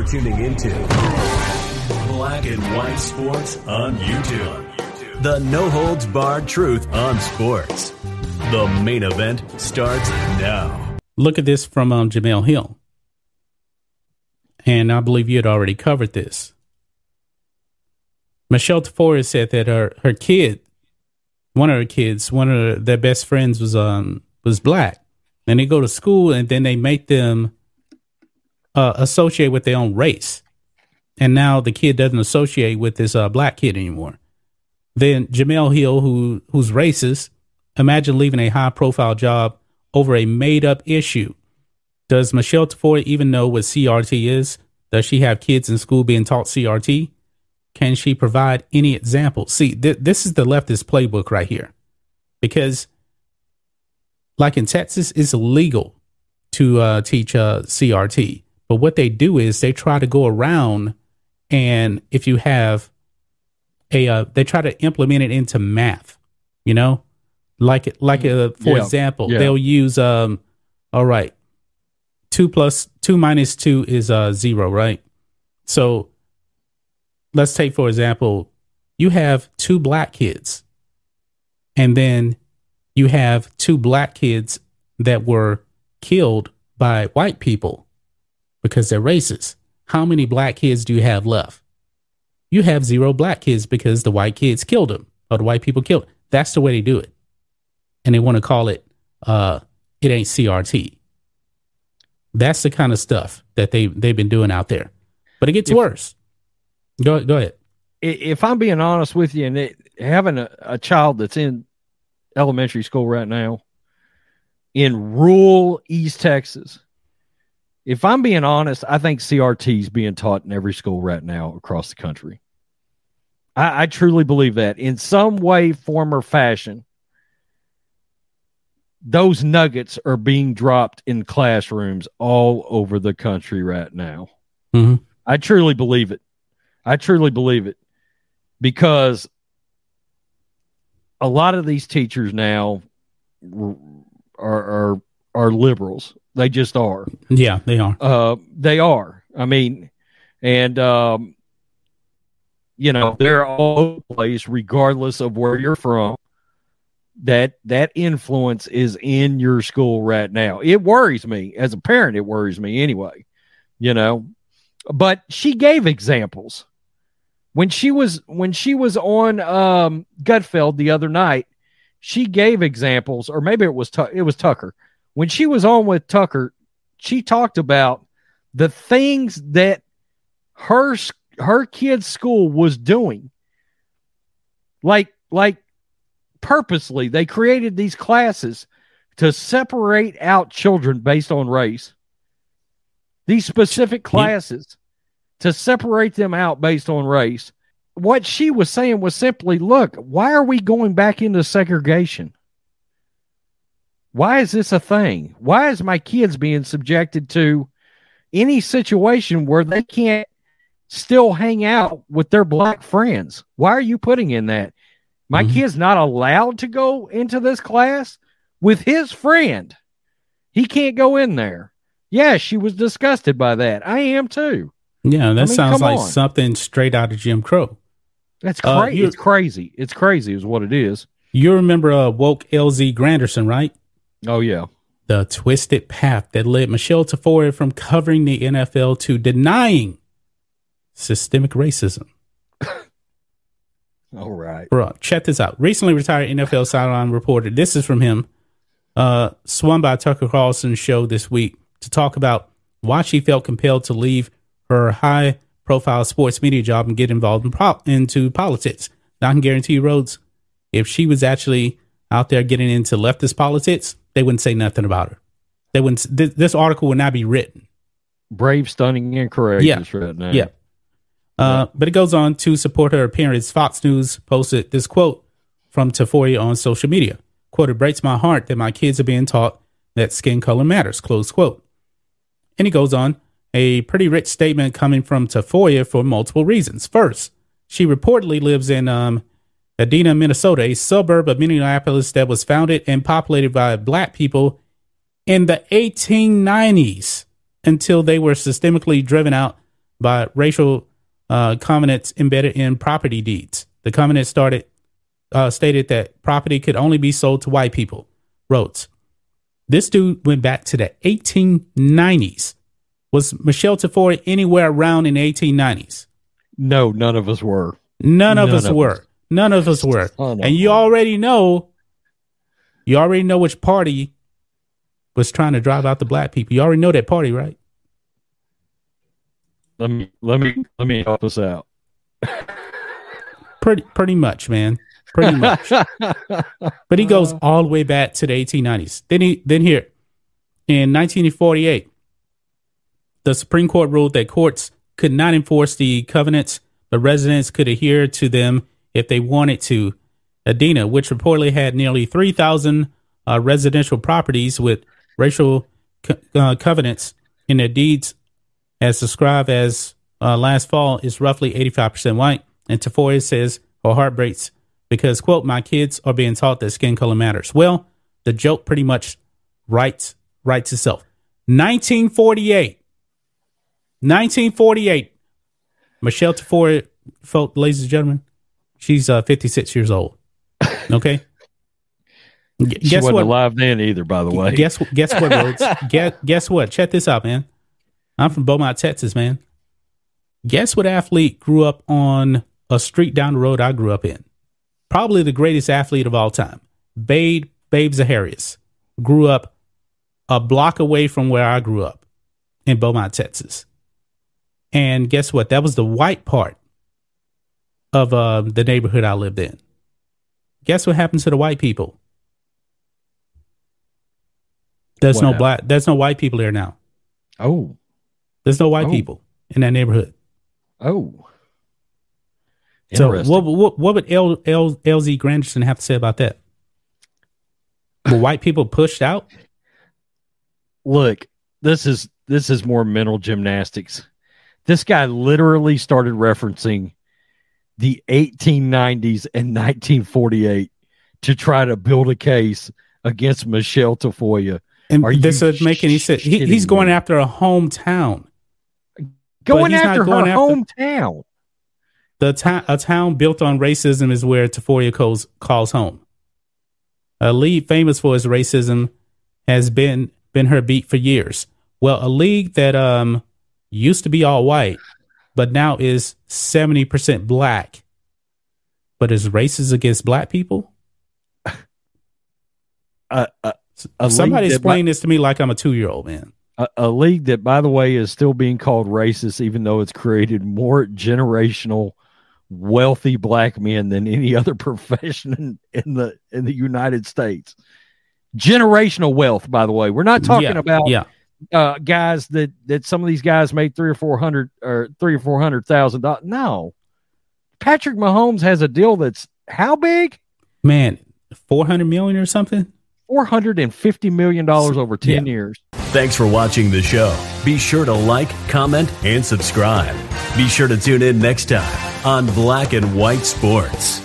You're tuning into Black and White Sports on YouTube. The no holds barred truth on sports. The main event starts now. Look at this from um, Jemele Hill. And I believe you had already covered this. Michelle Tafoya said that her, her kid, one of her kids, one of their best friends was um was black. And they go to school and then they make them uh, associate with their own race. And now the kid doesn't associate with this uh, black kid anymore. Then Jemele Hill, who who's racist, imagine leaving a high profile job over a made up issue. Does Michelle Tafoya even know what CRT is? Does she have kids in school being taught CRT? Can she provide any examples? See, th- this is the leftist playbook right here. Because, like in Texas, it's illegal to uh, teach uh, CRT. But what they do is they try to go around, and if you have a, uh, they try to implement it into math. You know, like like uh, for Yeah. example, Yeah. they'll use um, all right, two plus two minus two is uh zero, right? So let's take for example, you have two black kids, and then you have two black kids that were killed by white people because they're racist. How many black kids do you have left? You have zero black kids because the white kids killed them or the white people killed. That's the way they do it. And they want to call it uh it ain't CRT. That's the kind of stuff that they they've been doing out there. But it gets If- worse. Go go ahead. If I'm being honest with you, and it, having a, a child that's in elementary school right now in rural East Texas, if I'm being honest, I think CRT is being taught in every school right now across the country. I, I truly believe that in some way, form, or fashion, those nuggets are being dropped in classrooms all over the country right now. Mhm. I truly believe it. I truly believe it because a lot of these teachers now are are are liberals. They just are. Yeah, they are. Uh, they are. I mean, and um, you know, they're all over the place, regardless of where you're from. That that influence is in your school right now. It worries me as a parent. It worries me anyway. You know, but she gave examples when she was when she was on um, Gutfeld the other night. She gave examples, or maybe it was it was Tucker when she was on with Tucker, she talked about the things that her her kid's school was doing. Like like purposely they created these classes to separate out children based on race. These specific classes to separate them out based on race. What she was saying was simply, look, why are we going back into segregation? Why is this a thing? Why is my kids being subjected to any situation where they can't still hang out with their black friends? Why are you putting in that? My Mhm. kid's not allowed to go into this class with his friend. He can't go in there. Yeah, she was disgusted by that. I am too. Yeah, that mean, sounds like on. something straight out of Jim Crow. That's Uh, crazy. you- it's crazy. It's crazy, is what it is. You remember uh, woke LZ Granderson, right? Oh yeah. The twisted path that led Michelle Tafoya from covering the NFL to denying systemic racism. All right. Bro, check this out. Recently retired NFL sideline reporter, this is from him, uh, swung by Tucker Carlson's show this week to talk about why she felt compelled to leave her high profile sports media job and get involved in pro- into politics. Now, I can guarantee you, Rhodes, if she was actually out there getting into leftist politics, they wouldn't say nothing about her. They wouldn't. Th- this article would not be written. Brave, stunning, and courageous right now. Yeah. Uh, but it goes on to support her appearance. Fox News posted this quote from Tafoya on social media. Quote, it breaks my heart that my kids are being taught that skin color matters, close quote. And he goes on, a pretty rich statement coming from Tafoya for multiple reasons. First, she reportedly lives in um, Edina, Minnesota, a suburb of Minneapolis that was founded and populated by black people in the 1890s until they were systemically driven out by racial uh, covenants embedded in property deeds. The covenant started uh, stated that property could only be sold to white people. Rhodes. This dude went back to the 1890s. Was Michelle Tafoya anywhere around in the 1890s? No, none of us were. None of none us of were. Us. None of us were. and you already know, you already know which party was trying to drive out the black people. You already know that party, right? Let me let me let me help us out. pretty pretty much, man. Pretty much. but he goes uh-huh. all the way back to the 1890s. Then he then here in 1948, the Supreme Court ruled that courts could not enforce the covenants, but residents could adhere to them if they wanted to. Edina, which reportedly had nearly 3,000 uh, residential properties with racial co- uh, covenants in their deeds, as described as uh, last fall, is roughly 85% white. And Tafoya says her heart breaks because, quote, my kids are being taught that skin color matters. Well, the joke pretty much writes, writes itself. 1948. 1948. Michelle Tafoya, ladies and gentlemen, she's uh, 56 years old. Okay. G- she guess wasn't what? alive then either, by the way. Guess guess what, Rhodes? guess, guess what? Check this out, man. I'm from Beaumont, Texas, man. Guess what athlete grew up on a street down the road I grew up in? Probably the greatest athlete of all time. Babe, Babe Zaharias grew up a block away from where I grew up in Beaumont, Texas. And guess what? That was the white part of uh, the neighborhood I lived in. Guess what happened to the white people? There's what no black. There's no white people there now. Oh, there's no white oh. people in that neighborhood. Oh. So what, what, what would L, L, LZ Granderson have to say about that? Were white people pushed out? Look, this is this is more mental gymnastics. This guy literally started referencing the 1890s and 1948 to try to build a case against Michelle Tafoya. And Are this would make any sense. He, he's going me? after a hometown. Going after her after, hometown. The ta- a town built on racism is where Tafoya calls, calls home. A league famous for its racism has been been her beat for years. Well, a league that um used to be all white, but now is seventy percent black, but is racist against black people. Uh, uh, Somebody explain this to me like I'm a two year old man a, a, league that, by the way, is still being called racist, even though it's created more generational, wealthy black men than any other profession in, in the in the United States. Generational wealth, by the way. We're not talking yeah, about yeah. Uh, guys that that some of these guys made three or four hundred or three or four hundred thousand dollars. No, Patrick Mahomes has a deal that's how big? Man, four hundred million or something. $450 million over 10 yeah. years. Thanks for watching the show. Be sure to like, comment, and subscribe. Be sure to tune in next time on Black and White Sports.